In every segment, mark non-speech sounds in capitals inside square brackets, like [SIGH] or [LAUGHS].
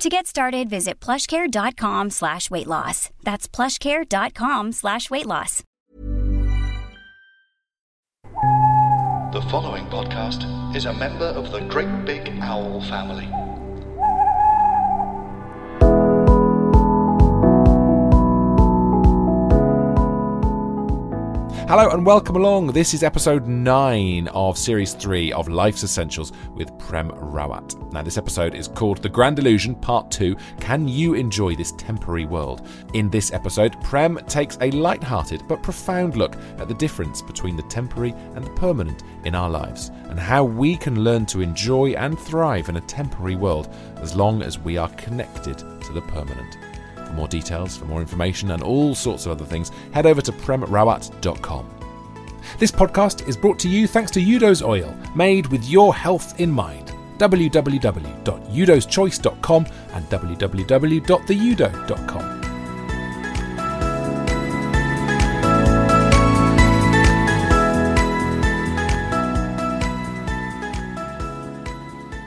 To get started, visit plushcare.com slash weight loss. That's plushcare.com slash weight loss. The following podcast is a member of the Great Big Owl family. Hello and welcome along. This is episode 9 of series 3 of Life's Essentials with Prem Rawat. Now, this episode is called The Grand Illusion Part 2 Can You Enjoy This Temporary World? In this episode, Prem takes a light-hearted but profound look at the difference between the temporary and the permanent in our lives and how we can learn to enjoy and thrive in a temporary world as long as we are connected to the permanent. For more details, for more information, and all sorts of other things, head over to premrawat.com. This podcast is brought to you thanks to Udo's Oil, made with your health in mind. www.udoschoice.com and www.theudo.com.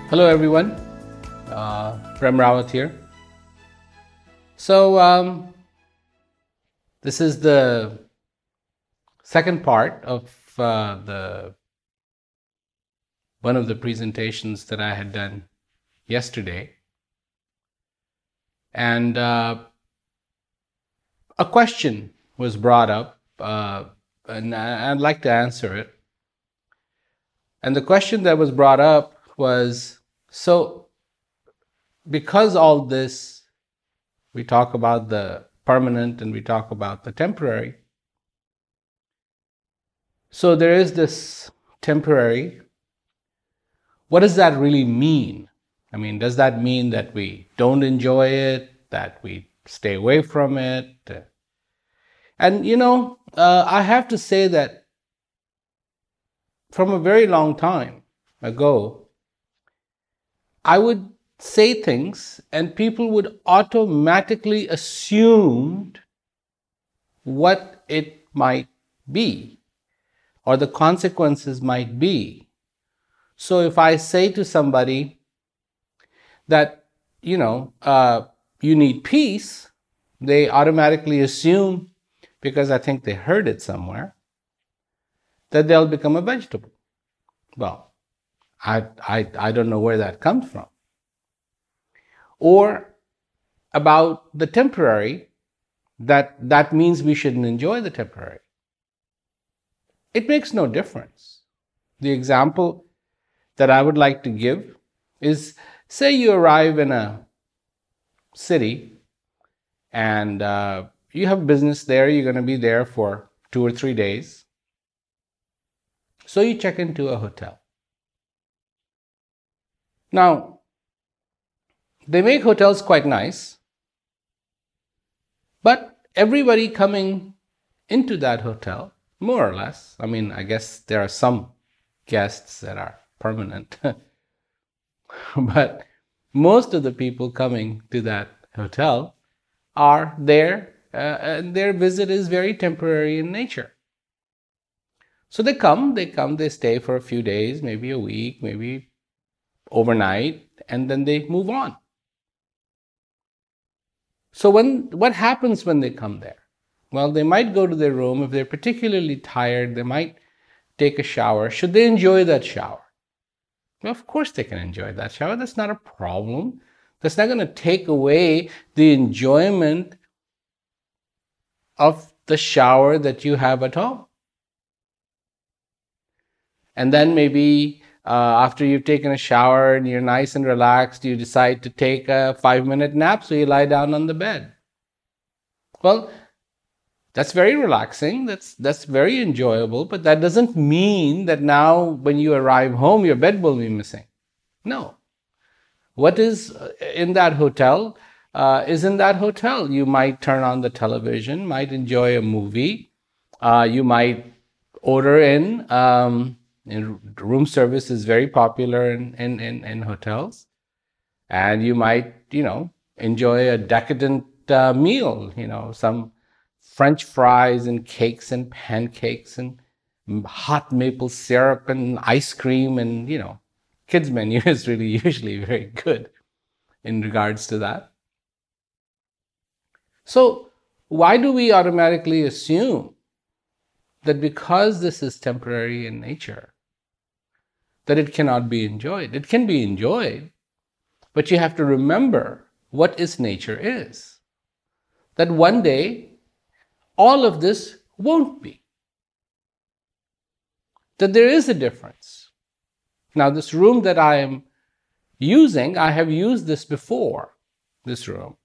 Hello, everyone. Uh, Prem Rawat here. So, um, this is the second part of uh, the one of the presentations that I had done yesterday, and uh, a question was brought up, uh, and I'd like to answer it. And the question that was brought up was so, because all this, we talk about the permanent and we talk about the temporary. So, there is this temporary. What does that really mean? I mean, does that mean that we don't enjoy it, that we stay away from it? And you know, uh, I have to say that from a very long time ago, I would say things and people would automatically assume what it might be or the consequences might be. So if I say to somebody that, you know, uh, you need peace, they automatically assume, because I think they heard it somewhere, that they'll become a vegetable. Well, I, I, I don't know where that comes from. Or about the temporary, that, that means we shouldn't enjoy the temporary. It makes no difference. The example that I would like to give is say you arrive in a city and uh, you have business there, you're going to be there for two or three days. So you check into a hotel. Now, they make hotels quite nice, but everybody coming into that hotel, more or less, I mean, I guess there are some guests that are permanent, [LAUGHS] but most of the people coming to that hotel are there, uh, and their visit is very temporary in nature. So they come, they come, they stay for a few days, maybe a week, maybe overnight and then they move on. So when what happens when they come there? Well, they might go to their room if they're particularly tired, they might take a shower. Should they enjoy that shower? Well, of course they can enjoy that shower. That's not a problem. That's not going to take away the enjoyment of the shower that you have at home. And then maybe uh, after you've taken a shower and you're nice and relaxed, you decide to take a five minute nap, so you lie down on the bed. Well, that's very relaxing, that's, that's very enjoyable, but that doesn't mean that now when you arrive home, your bed will be missing. No. What is uh, in that hotel uh, is in that hotel. You might turn on the television, might enjoy a movie, Uh, you might order in. Um, room service is very popular in, in, in, in, hotels. And you might, you know, enjoy a decadent uh, meal, you know, some French fries and cakes and pancakes and hot maple syrup and ice cream and, you know, kids menu [LAUGHS] is really usually very good in regards to that. So, why do we automatically assume that because this is temporary in nature, that it cannot be enjoyed? It can be enjoyed, but you have to remember what is nature is. That one day, all of this won't be. That there is a difference. Now, this room that I am using, I have used this before, this room.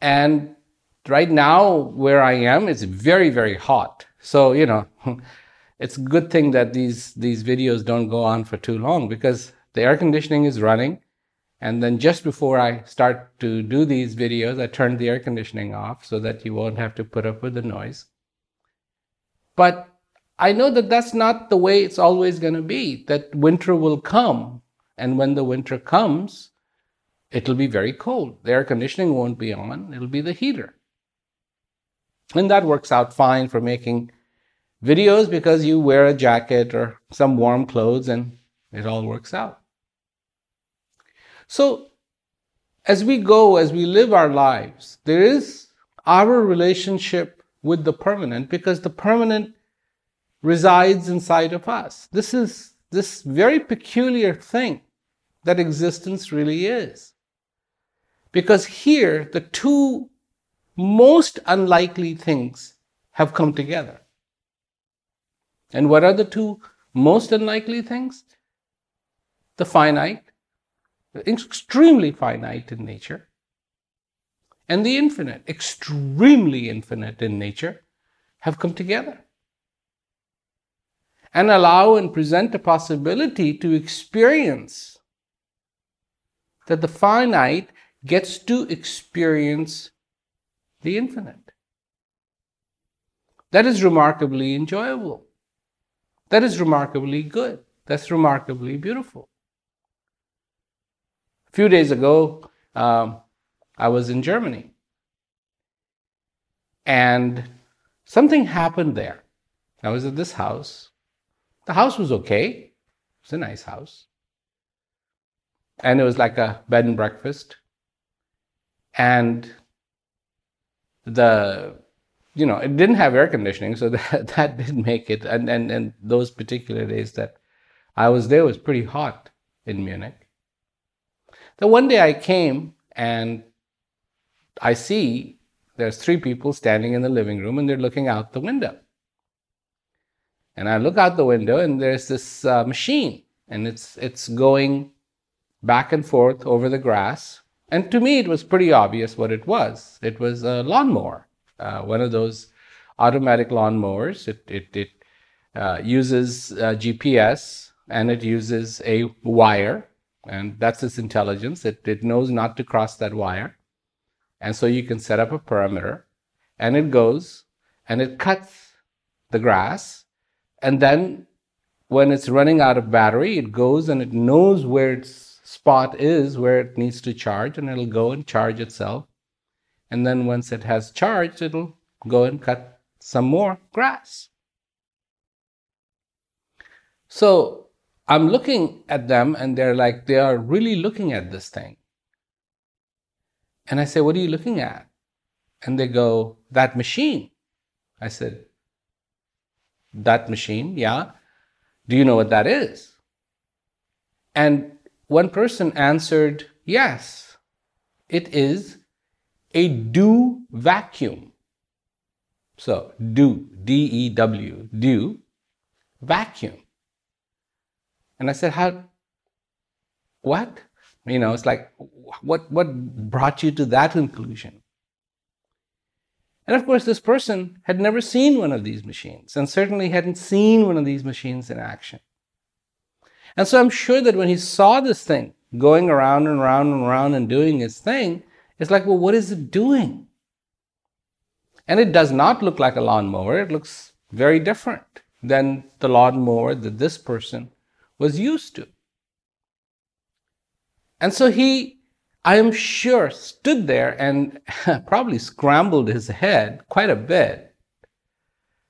And right now, where I am, it's very, very hot. So, you know, [LAUGHS] it's a good thing that these, these videos don't go on for too long because the air conditioning is running. And then just before I start to do these videos, I turn the air conditioning off so that you won't have to put up with the noise. But I know that that's not the way it's always going to be, that winter will come. And when the winter comes, it'll be very cold. The air conditioning won't be on, it'll be the heater. And that works out fine for making videos because you wear a jacket or some warm clothes and it all works out. So, as we go, as we live our lives, there is our relationship with the permanent because the permanent resides inside of us. This is this very peculiar thing that existence really is. Because here, the two most unlikely things have come together. And what are the two most unlikely things? The finite, extremely finite in nature, and the infinite, extremely infinite in nature, have come together. And allow and present a possibility to experience that the finite gets to experience the infinite. That is remarkably enjoyable. That is remarkably good. That's remarkably beautiful. A few days ago, um, I was in Germany. And something happened there. I was at this house. The house was okay, it was a nice house. And it was like a bed and breakfast and the you know it didn't have air conditioning so [LAUGHS] that that didn't make it. And and and those particular days that i was there was pretty hot in munich. Then one day i came and i see there's three people standing in the living room and they're looking out the window. And i look out the window and there's this uh, machine and it's it's going back and forth over the grass. And to me, it was pretty obvious what it was. It was a lawnmower, uh, one of those automatic lawnmowers. It, it, it uh, uses uh, GPS and it uses a wire, and that's its intelligence. It, it knows not to cross that wire. And so you can set up a perimeter, and it goes and it cuts the grass. And then when it's running out of battery, it goes and it knows where it's spot is where it needs to charge and it'll go and charge itself. And then once it has charged, it'll go and cut some more grass. So I'm looking at them and they're like, they are really looking at this thing. And I say, What are you looking at? And they go, That machine. I said, That machine? Yeah. Do you know what that is? And one person answered, Yes, it is a dew vacuum. So, dew, D E W, dew, vacuum. And I said, How, what? You know, it's like, what, what brought you to that conclusion? And of course, this person had never seen one of these machines and certainly hadn't seen one of these machines in action. And so I'm sure that when he saw this thing going around and around and around and doing its thing, it's like, well, what is it doing? And it does not look like a lawnmower, it looks very different than the lawnmower that this person was used to. And so he, I am sure, stood there and [LAUGHS] probably scrambled his head quite a bit,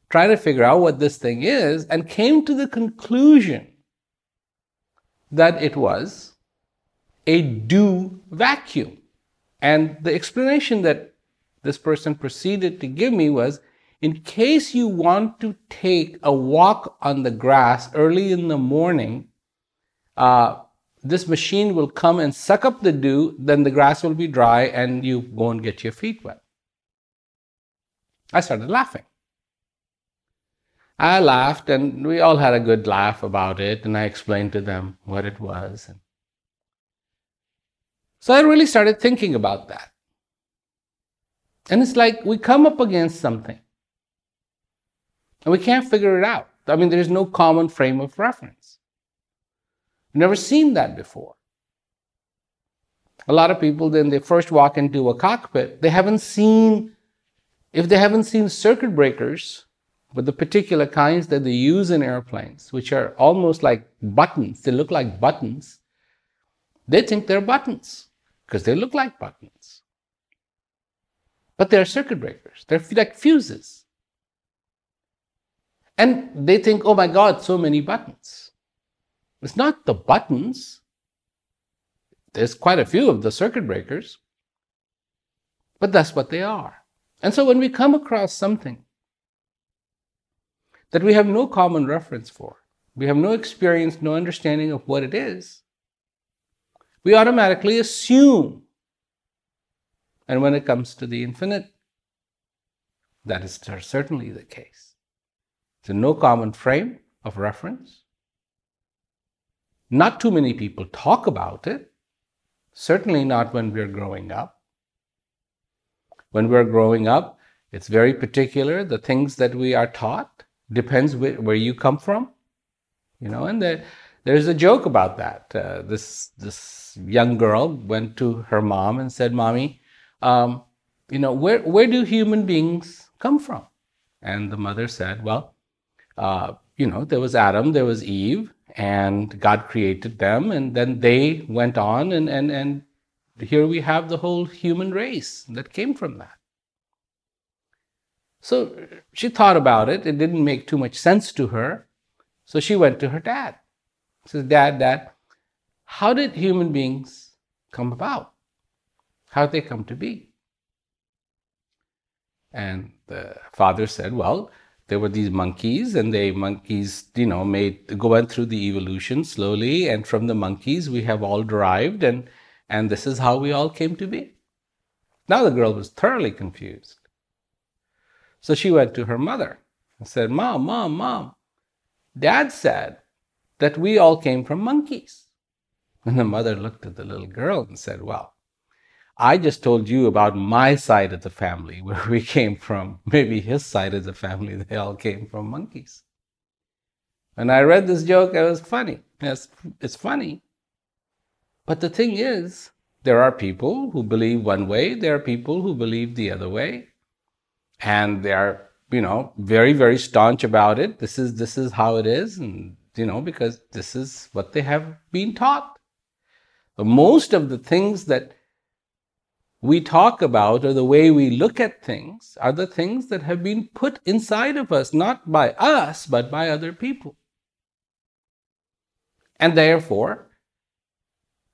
trying to figure out what this thing is, and came to the conclusion that it was a do vacuum. And the explanation that this person proceeded to give me was in case you want to take a walk on the grass early in the morning, uh, this machine will come and suck up the dew, then the grass will be dry and you won't get your feet wet. I started laughing. I laughed and we all had a good laugh about it, and I explained to them what it was. So I really started thinking about that. And it's like we come up against something and we can't figure it out. I mean, there's no common frame of reference. I've never seen that before. A lot of people, then they first walk into a cockpit, they haven't seen, if they haven't seen circuit breakers, but the particular kinds that they use in airplanes, which are almost like buttons, they look like buttons, they think they're buttons because they look like buttons. But they're circuit breakers, they're like fuses. And they think, oh my God, so many buttons. It's not the buttons. There's quite a few of the circuit breakers, but that's what they are. And so when we come across something that we have no common reference for, we have no experience, no understanding of what it is, we automatically assume. And when it comes to the infinite, that is certainly the case. So, no common frame of reference. Not too many people talk about it, certainly not when we're growing up. When we're growing up, it's very particular. The things that we are taught depends where, you come from, you know. And there, there's a joke about that. Uh, this this young girl went to her mom and said, "Mommy, um, you know, where where do human beings come from?" And the mother said, "Well, uh, you know, there was Adam, there was Eve, and God created them, and then they went on, and, and, and here we have the whole human race that came from that. So she thought about it. It didn't make too much sense to her. So she went to her dad. Says, Dad, Dad, how did human beings come about? How did they come to be? And the father said, Well, there were these monkeys and the monkeys you know made go went through the evolution slowly and from the monkeys we have all derived and and this is how we all came to be now the girl was thoroughly confused so she went to her mother and said mom mom mom dad said that we all came from monkeys and the mother looked at the little girl and said well I just told you about my side of the family, [LAUGHS] where we came from. Maybe his side of the family, they all came from monkeys. When I read this joke, it was funny. Yes, it's funny. But the thing is, there are people who believe one way, there are people who believe the other way. And they are, you know, very, very staunch about it. This is this is how it is, and you know, because this is what they have been taught. But most of the things that we talk about or the way we look at things are the things that have been put inside of us, not by us, but by other people. And therefore,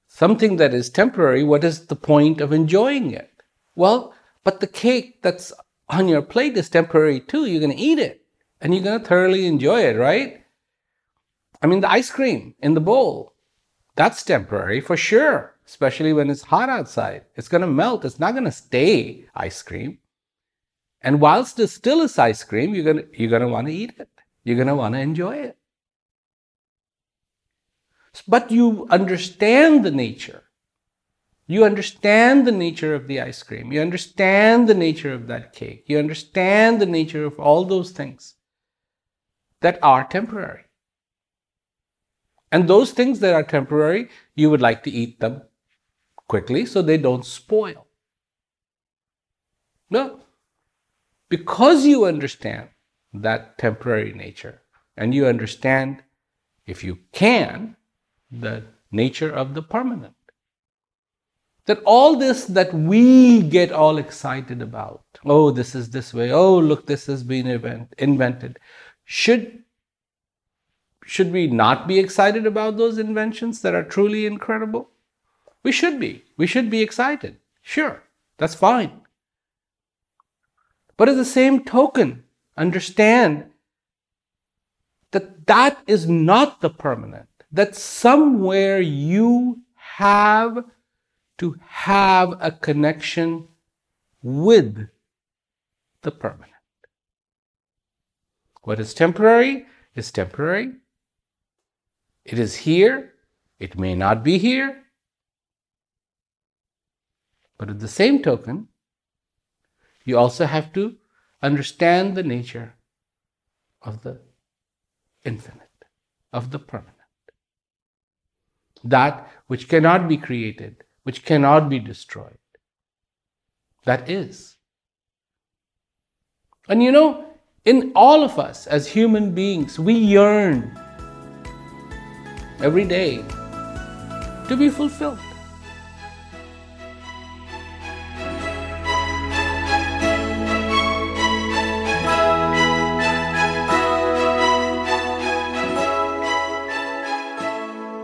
something that is temporary, what is the point of enjoying it? Well, but the cake that's on your plate is temporary too. You're going to eat it and you're going to thoroughly enjoy it, right? I mean, the ice cream in the bowl, that's temporary for sure especially when it's hot outside. It's going to melt. It's not going to stay ice cream. And whilst it still is ice cream, you're going you're going to want to eat it. You're going to want to enjoy it. But you understand the nature. You understand the nature of the ice cream. You understand the nature of that cake. You understand the nature of all those things that are temporary. And those things that are temporary, you would like to eat them quickly so they don't spoil. No. because you understand that temporary nature and you understand, if you can, the nature of the permanent. That all this that we get all excited about, oh, this is this way, oh, look, this has been invented, should, should we not be excited about those inventions that are truly incredible? We should be. We should be excited. Sure, that's fine. But at the same token, understand that that is not the permanent, that somewhere you have to have a connection with the permanent. What is temporary is temporary. It is here. It may not be here. But at the same token, you also have to understand the nature of the infinite, of the permanent. That which cannot be created, which cannot be destroyed. That is. And you know, in all of us as human beings, we yearn every day to be fulfilled.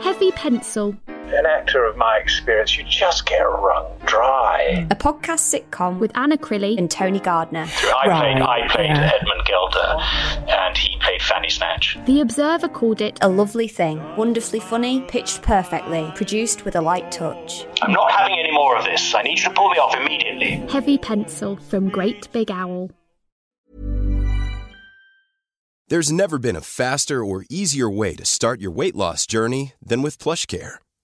Heavy Pencil. An actor of my experience, you just get wrung dry. A podcast sitcom with Anna Crilly and Tony Gardner. I played, I played Edmund Gilder, and he played Fanny Snatch. The Observer called it A lovely thing, wonderfully funny, pitched perfectly, produced with a light touch. I'm not having any more of this. I need you to pull me off immediately. Heavy Pencil from Great Big Owl. There's never been a faster or easier way to start your weight loss journey than with PlushCare.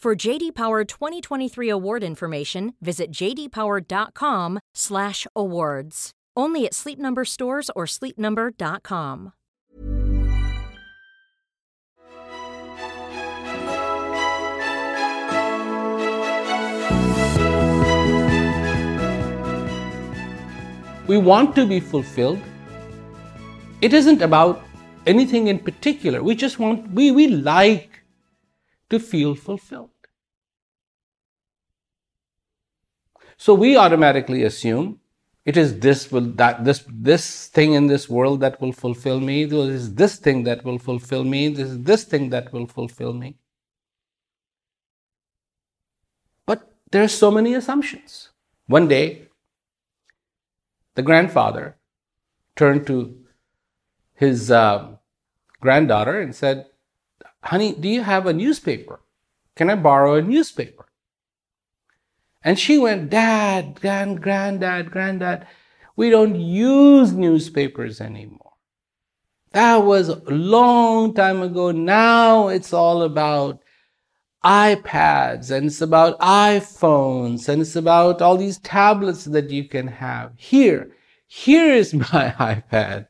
For JD Power 2023 award information, visit jdpower.com/awards. Only at Sleep Number stores or sleepnumber.com. We want to be fulfilled. It isn't about anything in particular. We just want, we, we like to feel fulfilled. So we automatically assume it is this will that this this thing in this world that will fulfill me. This is this thing that will fulfill me. This is this thing that will fulfill me. But there are so many assumptions. One day, the grandfather turned to his uh, granddaughter and said, Honey, do you have a newspaper? Can I borrow a newspaper? And she went, Dad, grand, granddad, granddad, we don't use newspapers anymore. That was a long time ago. Now it's all about iPads and it's about iPhones and it's about all these tablets that you can have. Here, here is [LAUGHS] my iPad.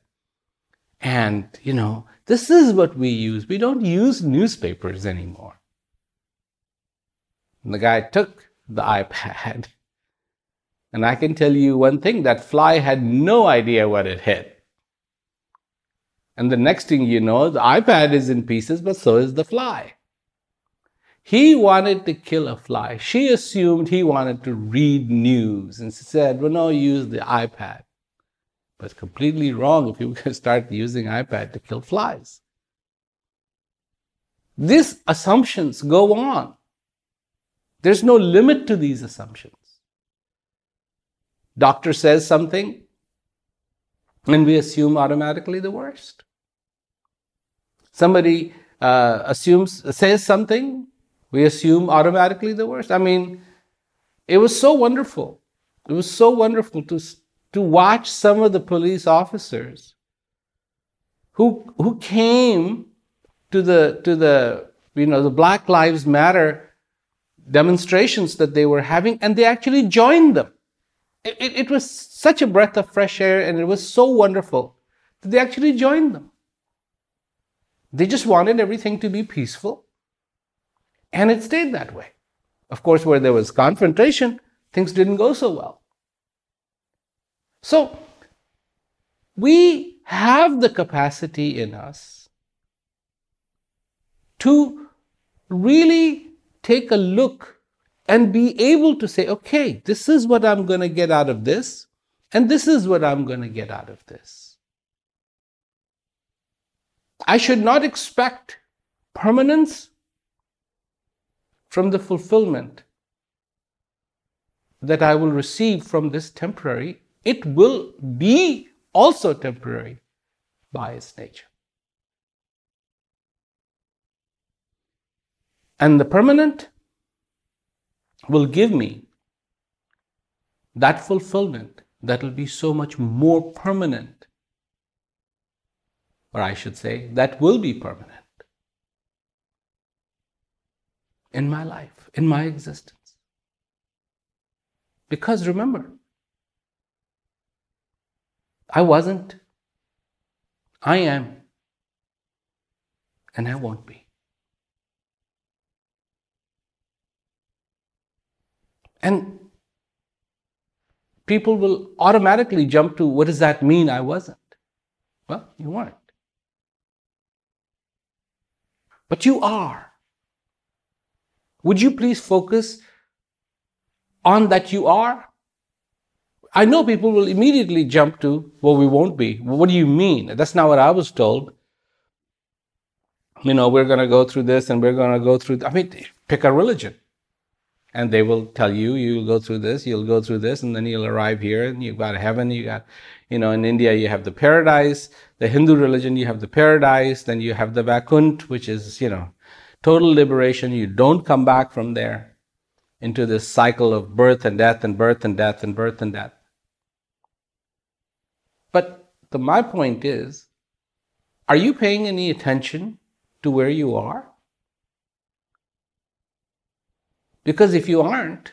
And, you know, this is what we use. We don't use newspapers anymore. And the guy took the iPad. And I can tell you one thing that fly had no idea what it hit. And the next thing you know, the iPad is in pieces, but so is the fly. He wanted to kill a fly. She assumed he wanted to read news and said, well, no, use the iPad. But it's completely wrong if you [LAUGHS] start using iPad to kill flies. These assumptions go on. There's no limit to these assumptions. Doctor says something, and we assume automatically the worst. Somebody uh, assumes says something, we assume automatically the worst. I mean, it was so wonderful. It was so wonderful to to watch some of the police officers who who came to the to the you know the Black Lives Matter demonstrations that they were having, and they actually joined them. It, it, it was such a breath of fresh air, and it was so wonderful that they actually joined them. They just wanted everything to be peaceful, and it stayed that way. Of course, where there was confrontation, things didn't go so well. So, we have the capacity in us to really take a look and be able to say, okay, this is what I'm going to get out of this, and this is what I'm going to get out of this. I should not expect permanence from the fulfillment that I will receive from this temporary. It will be also temporary by its nature. And the permanent will give me that fulfillment that will be so much more permanent or I should say, that will be permanent in my life, in my existence. Because remember, I wasn't, I am, and I won't be. And people will automatically jump to what does that mean I wasn't? Well, you weren't. but you are. Would you please focus on that you are? I know people will immediately jump to, well, we won't be. What do you mean? That's not what I was told. You know, we're going to go through this and we're going to go through. I mean, pick a religion. And they will tell you, you'll go through this, you'll go through this, and then you'll arrive here and you've got heaven, you got, you know, in India, you have the paradise. The Hindu religion, you have the paradise. Then you have the Vaikunt, which is, you know, total liberation. You don't come back from there into this cycle of birth and death and birth and death and birth and death. But the, my point is, are you paying any attention to where you are? Because if you aren't,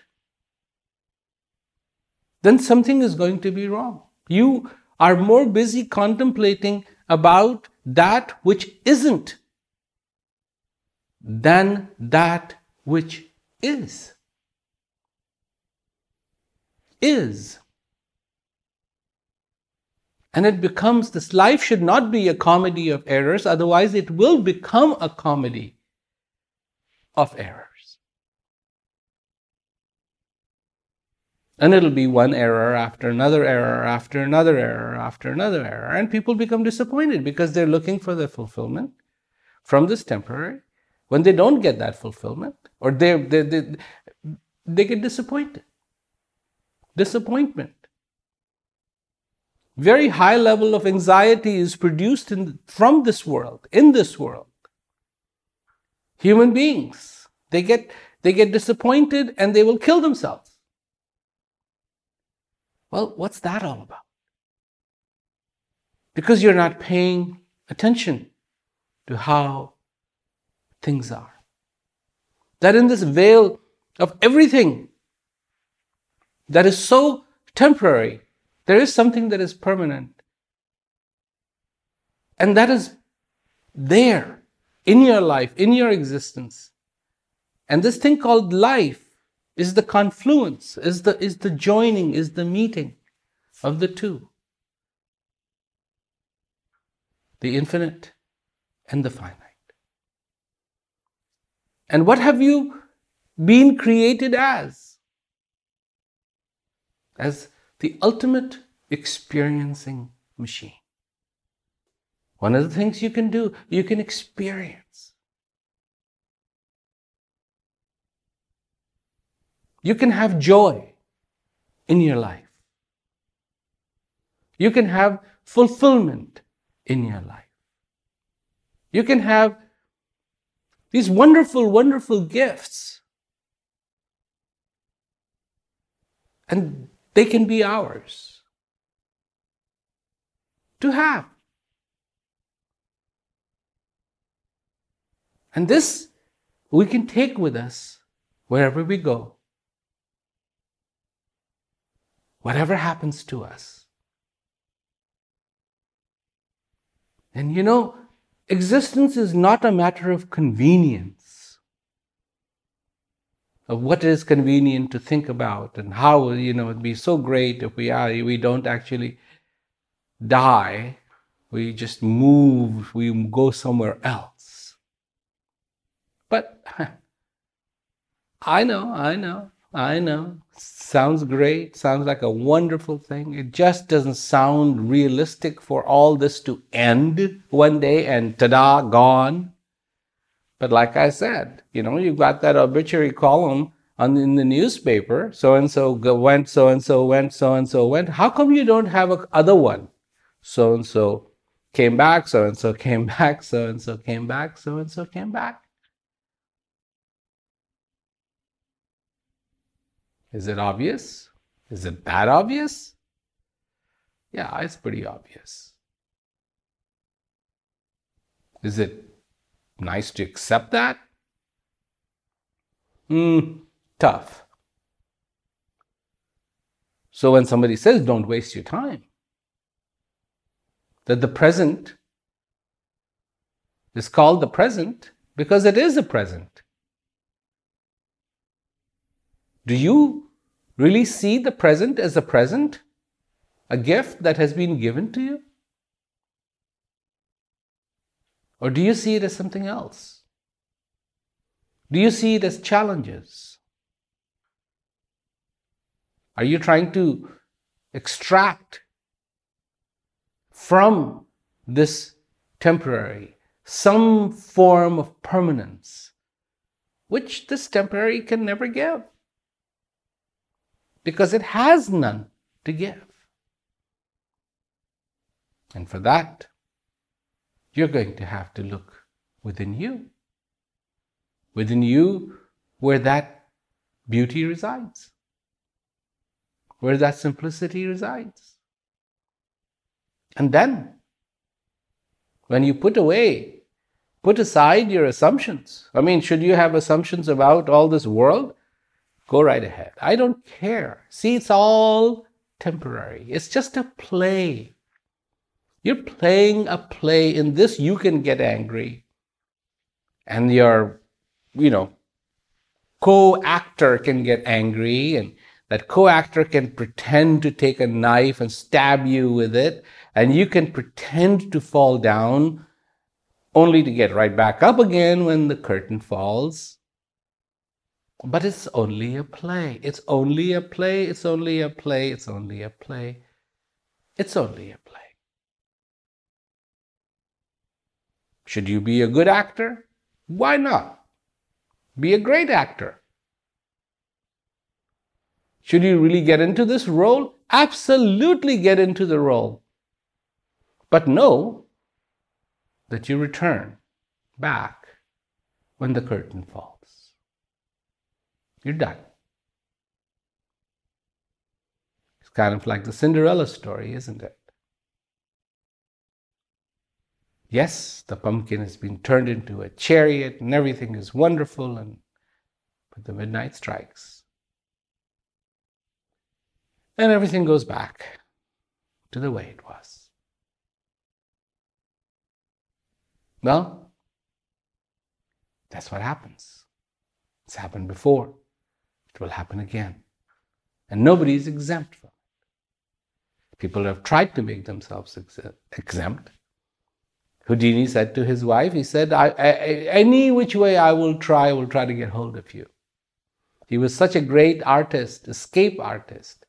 then something is going to be wrong. You are more busy contemplating about that which isn't than that which is. Is. And it becomes this life should not be a comedy of errors, otherwise, it will become a comedy of errors. And it'll be one error after another error after another error after another error. And people become disappointed because they're looking for the fulfillment from this temporary. When they don't get that fulfillment, or they, they, they, they get disappointed. Disappointment. Very high level of anxiety is produced in, from this world, in this world. Human beings, they get, they get disappointed and they will kill themselves. Well, what's that all about? Because you're not paying attention to how things are. That in this veil of everything that is so temporary, there is something that is permanent. And that is there in your life, in your existence. And this thing called life is the confluence, is the, is the joining, is the meeting of the two the infinite and the finite. And what have you been created as? As the ultimate experiencing machine. One of the things you can do, you can experience. You can have joy in your life. You can have fulfillment in your life. You can have these wonderful, wonderful gifts. And they can be ours to have. And this we can take with us wherever we go. Whatever happens to us. And you know, existence is not a matter of convenience, of what is convenient to think about and how, you know, it'd be so great if we are, we don't actually die, we just move, we go somewhere else. But [LAUGHS] I know, I know, I know. Sounds great, sounds like a wonderful thing. It just doesn't sound realistic for all this to end one day and ta da, gone. But like I said, you know, you've got that obituary column on in the newspaper. So and so went, so and so went, so and so went. How come you don't have a other one? So and so came back, so and so came [LAUGHS] back, so and so came back, so and so came back. Is it obvious? Is it that obvious? Yeah, it's pretty obvious. Is it nice to accept that? Hmm, tough. So when somebody says, don't waste your time, that the present is called the present because it is a present. Do you really see the present as a present? A gift that has been given to you? Or do you see it as something else? Do you see it as challenges? Are you trying to extract from this temporary some form of permanence, which this temporary can never give? because it has none to give. And for that, you're going to have to look within you. Within you, where that beauty resides, where that simplicity resides. And then, when you put away, put aside your assumptions. I mean, should you have assumptions about all this world? Go right ahead. I don't care. See, it's all temporary. It's just a play. You're playing a play. In this, you can get angry. And your, you know, co actor can get angry, and that co actor can pretend to take a knife and stab you with it, and you can pretend to fall down only to get right back up again when the curtain falls. But it's only a play. It's only a play. It's only a play. It's only a play. It's only a play. Should you be a good actor? Why not? Be a great actor. Should you really get into this role? Absolutely get into the role. But know that you return back when the curtain falls. You're done. It's kind of like the Cinderella story, isn't it? Yes, the pumpkin has been turned into a chariot and everything is wonderful, and but the midnight strikes. And everything goes back to the way it was. Well, that's what happens. It's happened before. It will happen again. And nobody is exempt from it. People have tried to make themselves exempt. Houdini said to his wife, he said, I, I, any which way I will try, I will try to get hold of you. He was such a great artist, escape artist.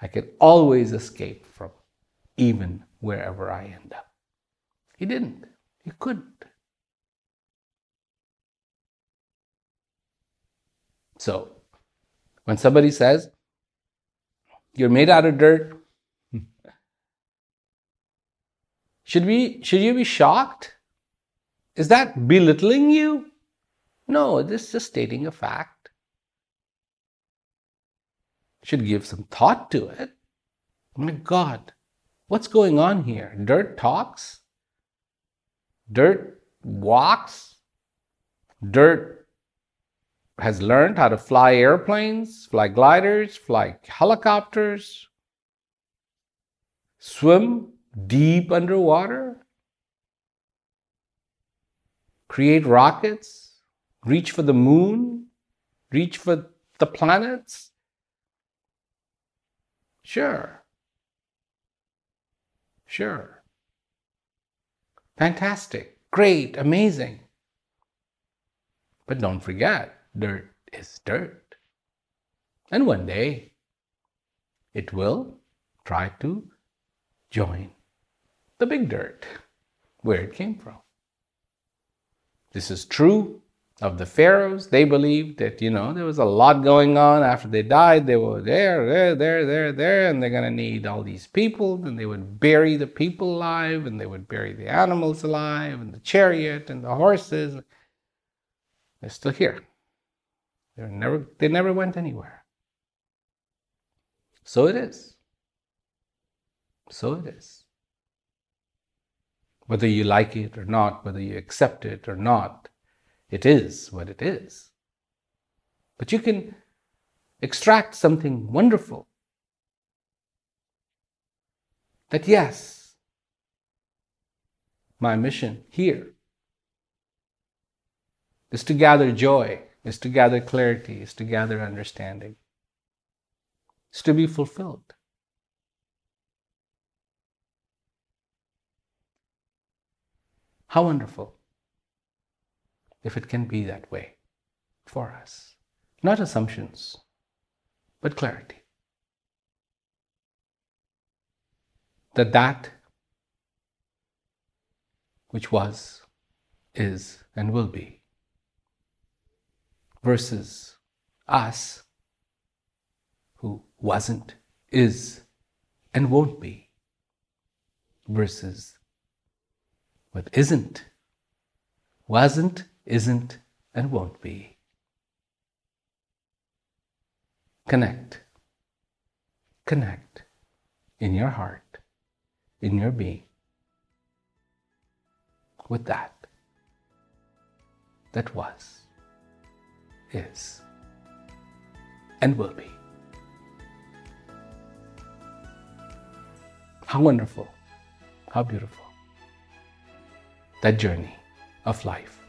I can always escape from even wherever I end up. He didn't. He couldn't. So When somebody says, You're made out of dirt, should, we, should you be shocked? Is that belittling you? No, this is just stating a fact. Should give some thought to it. Oh my God, what's going on here? Dirt talks? Dirt walks? Dirt has learned how to fly airplanes, fly gliders, fly helicopters, swim deep underwater, create rockets, reach for the moon, reach for the planets? Sure. Sure. Fantastic. Great. Amazing. But don't forget, dirt is dirt. And one day, it will try to join the big dirt where it came from. This is true of the pharaohs. They believed that, you know, there was a lot going on after they died. They were there, there, there, there, there, and they're going to need all these people. And they would bury the people alive, and they would bury the animals alive, and the chariot, and the horses. They're still here. They're never, they never went anywhere. So it is. So it is. Whether you like it or not, whether you accept it or not, it is what it is. But you can extract something wonderful. That yes, my mission here is to gather joy, is to gather clarity, is to gather understanding, is to be fulfilled. How wonderful if it can be that way for us. Not assumptions, but clarity. That that which was, is, and will be, versus us who wasn't, is, and won't be, versus what isn't, wasn't, isn't, and won't be. Connect. Connect in your heart, in your being, with that that was, is, and will be. How wonderful, how beautiful that journey of life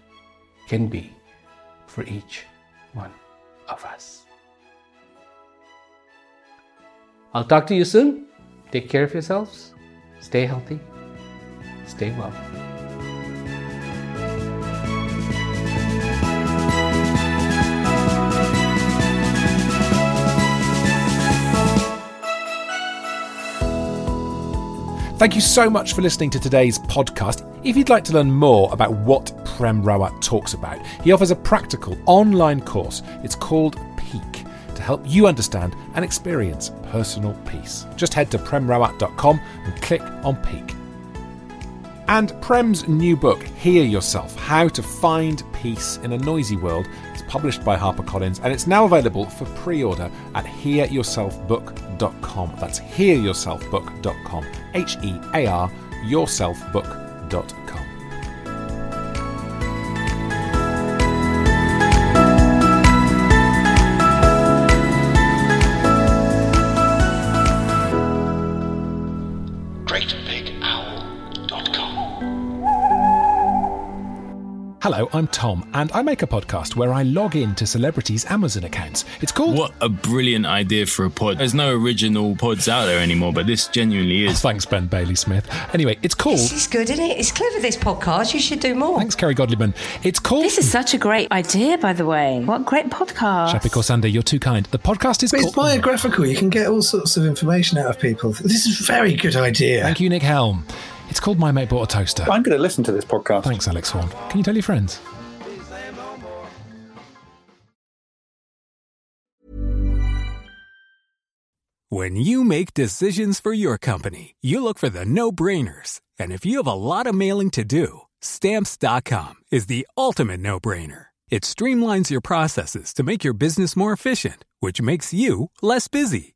can be for each one of us. I'll talk to you soon. Take care of yourselves. Stay healthy. Stay well. Thank you so much for listening to today's podcast. If you'd like to learn more about what Prem Rawat talks about, he offers a practical online course. It's called Peak to help you understand and experience personal peace. Just head to premrawat.com and click on Peak. And Prem's new book, Hear Yourself How to Find Peace in a Noisy World, is published by HarperCollins and it's now available for pre order at hearyourselfbook.com. That's hearyourselfbook.com. H E A R yourselfbook.com. Hello, I'm Tom, and I make a podcast where I log in to celebrities' Amazon accounts. It's called. What a brilliant idea for a pod. There's no original pods out there anymore, but this genuinely is. Oh, thanks, Ben Bailey Smith. Anyway, it's called. This is good, isn't it? It's clever, this podcast. You should do more. Thanks, Kerry Godliman. It's called. This is such a great idea, by the way. What great podcast. Shappi Khorsandi, you're too kind. The podcast is But called. it's biographical. You can get all sorts of information out of people. This is a very good idea. Thank you, Nick Helm. It's called My Mate Bought a Toaster. I'm going to listen to this podcast. Thanks, Alex Horne. Can you tell your friends? When you make decisions for your company, you look for the no brainers. And if you have a lot of mailing to do, stamps.com is the ultimate no brainer. It streamlines your processes to make your business more efficient, which makes you less busy.